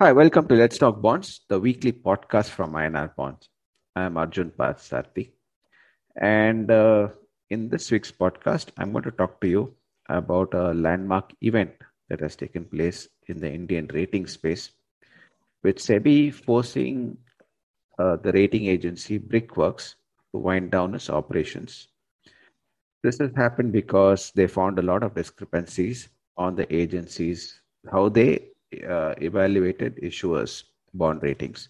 Hi, welcome to Let's Talk Bonds, the weekly podcast from INR Bonds. I'm Arjun Parthasarathy. And uh, in this week's podcast, I'm going to talk to you about a landmark event that has taken place in the Indian rating space, with SEBI forcing uh, the rating agency Brickworks to wind down its operations. This has happened because they found a lot of discrepancies on the agencies, how they uh, evaluated issuers' bond ratings.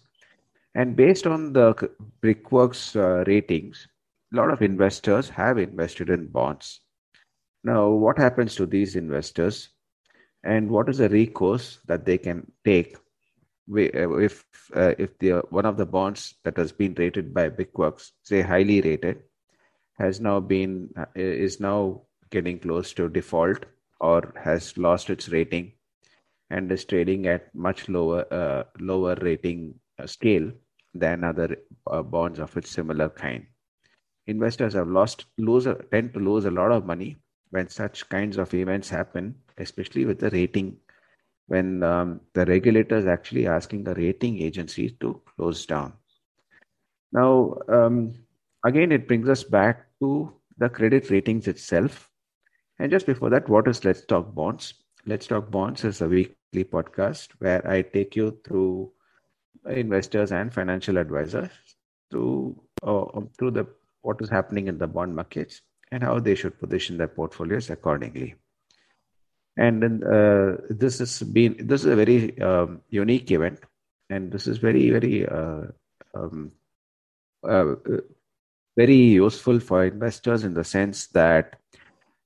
And based on the Brickworks uh, ratings, a lot of investors have invested in bonds. Now, what happens to these investors, and what is the recourse that they can take uh, if uh, if the one of the bonds that has been rated by Brickworks, say highly rated, has now been uh, is now getting close to default or has lost its rating and is trading at much lower uh, lower rating uh, scale than other uh, bonds of its similar kind. Investors have lost lose tend to lose a lot of money when such kinds of events happen, especially with the rating when um, the regulator is actually asking the rating agencies to close down. Now, um, again, it brings us back to the credit ratings itself. And just before that, what is Let's Talk Bonds? Let's Talk Bonds is a weekly podcast where I take you through investors and financial advisors through uh, through the what is happening in the bond markets and how they should position their portfolios accordingly. And uh, this has been this is a very um, unique event, and this is very very uh, um, uh, very useful for investors in the sense that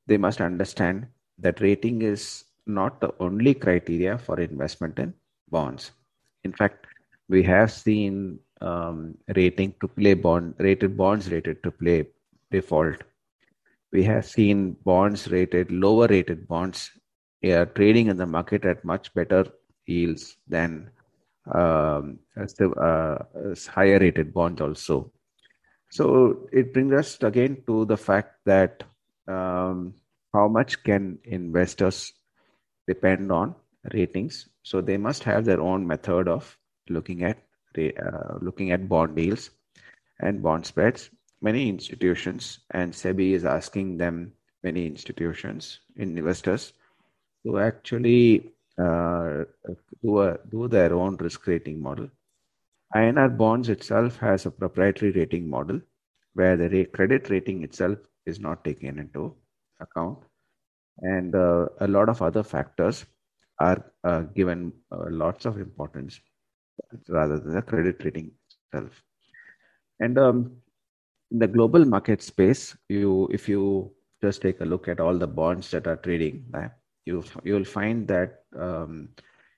they must understand that rating is not the only criteria for investment in bonds. In fact, we have seen um, rating to play bond rated bonds rated to play default. We have seen bonds rated lower rated bonds uh, trading in the market at much better yields than um, uh, higher rated bonds also. So it brings us again to the fact that um, how much can investors depend on ratings. So they must have their own method of looking at uh, looking at bond deals and bond spreads. Many institutions and SEBI is asking them many institutions investors to actually uh, do a, do their own risk rating model. INR bonds itself has a proprietary rating model where the credit rating itself is not taken into account and uh, a lot of other factors are uh, given uh, lots of importance rather than the credit rating itself. And um, in the global market space, you if you just take a look at all the bonds that are trading, you you will find that um,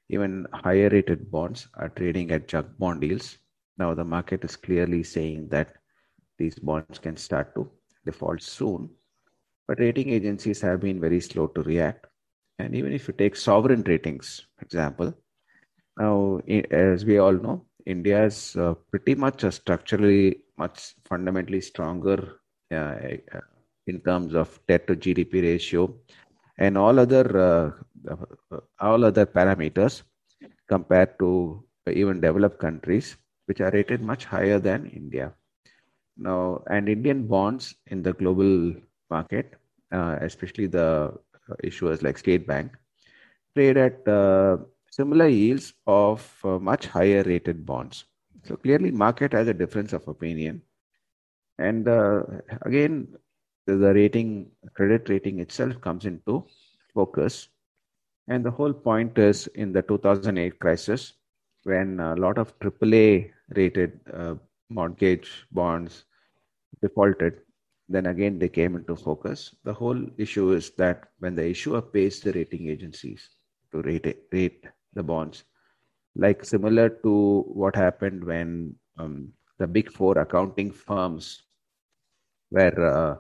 even higher rated bonds are trading at junk bond yields. Now the market is clearly saying that these bonds can start to default soon but rating agencies have been very slow to react. And even if you take sovereign ratings, example, now as we all know, India is uh, pretty much a structurally much fundamentally stronger uh, uh in terms of debt to GDP ratio and all other uh, uh, all other parameters compared to even developed countries, which are rated much higher than India. Now, and Indian bonds in the global market, uh, especially the uh, issuers like State Bank, trade at uh, similar yields of uh, much higher rated bonds. So clearly, market has a difference of opinion, and uh, again, the rating, credit rating itself comes into focus. And the whole point is in the 2008 crisis, when a lot of AAA rated uh, mortgage bonds defaulted, then again they came into focus. The whole issue is that when the issuer pays the rating agencies to rate rate the bonds, like similar to what happened when um, the big four accounting firms were uh,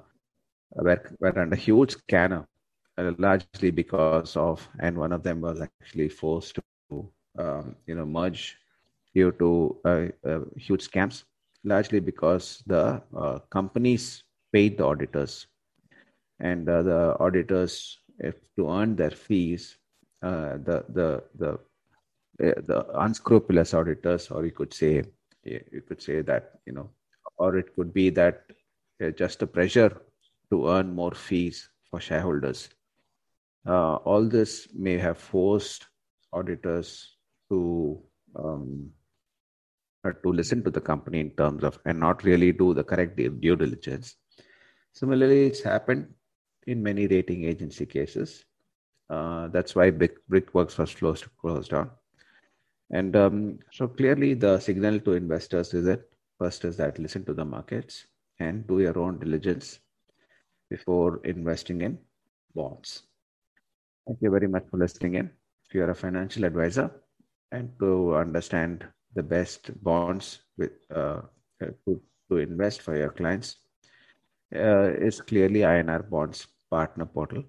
were, were under huge scanner, uh, largely because of, and one of them was actually forced to um, you know merge due to uh, uh huge scams, largely because the uh, companies paid the auditors, and uh, the auditors, if to earn their fees, uh, the the the the unscrupulous auditors, or you could say, you could say that you know, or it could be that uh, just a pressure to earn more fees for shareholders. Uh, all this may have forced auditors to um, uh, to listen to the company in terms of and not really do the correct due diligence. Similarly, it's happened in many rating agency cases. Uh, that's why Big Brickworks was closed closed down. And um, so clearly, the signal to investors is that first is that listen to the markets and do your own diligence before investing in bonds. Thank you very much for listening in. If you are a financial advisor and to understand the best bonds with uh, to, to invest for your clients uh, is clearly INR Bonds Partner Portal,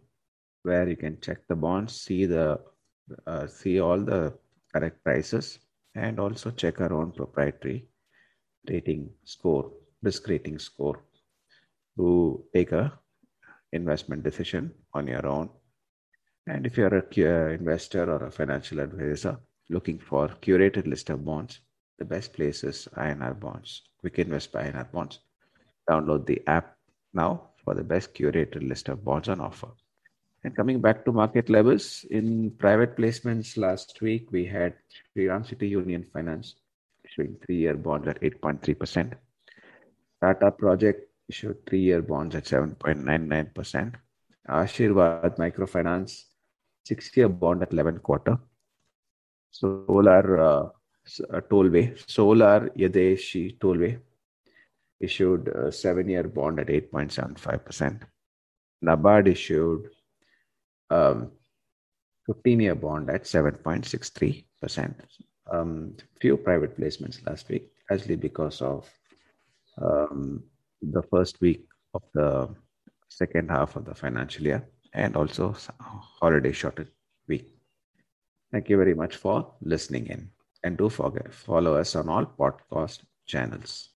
where you can check the bonds, see the uh, see all the correct prices, and also check our own proprietary rating score, risk rating score, to take a investment decision on your own. And if you're a investor or a financial advisor, looking for curated list of bonds, the best place is INR Bonds, Quick Invest by INR Bonds. Download the app now for the best curated list of bonds on offer. And coming back to market levels, in private placements last week, we had Shriram City Union Finance issuing three-year bonds at 8.3%. Tata Project issued three-year bonds at 7.99%. Asirvad Microfinance, six-year bond at 11 quarter. Solar uh, uh, Tollway, Solapur Yedeshi Tollway issued a seven-year bond at 8.75%. NABARD issued um, 15-year bond at 7.63%. Um, few private placements last week, actually because of um, the first week of the second half of the financial year and also holiday shortened week. Thank you very much for listening in. And do forget, follow us on all podcast channels.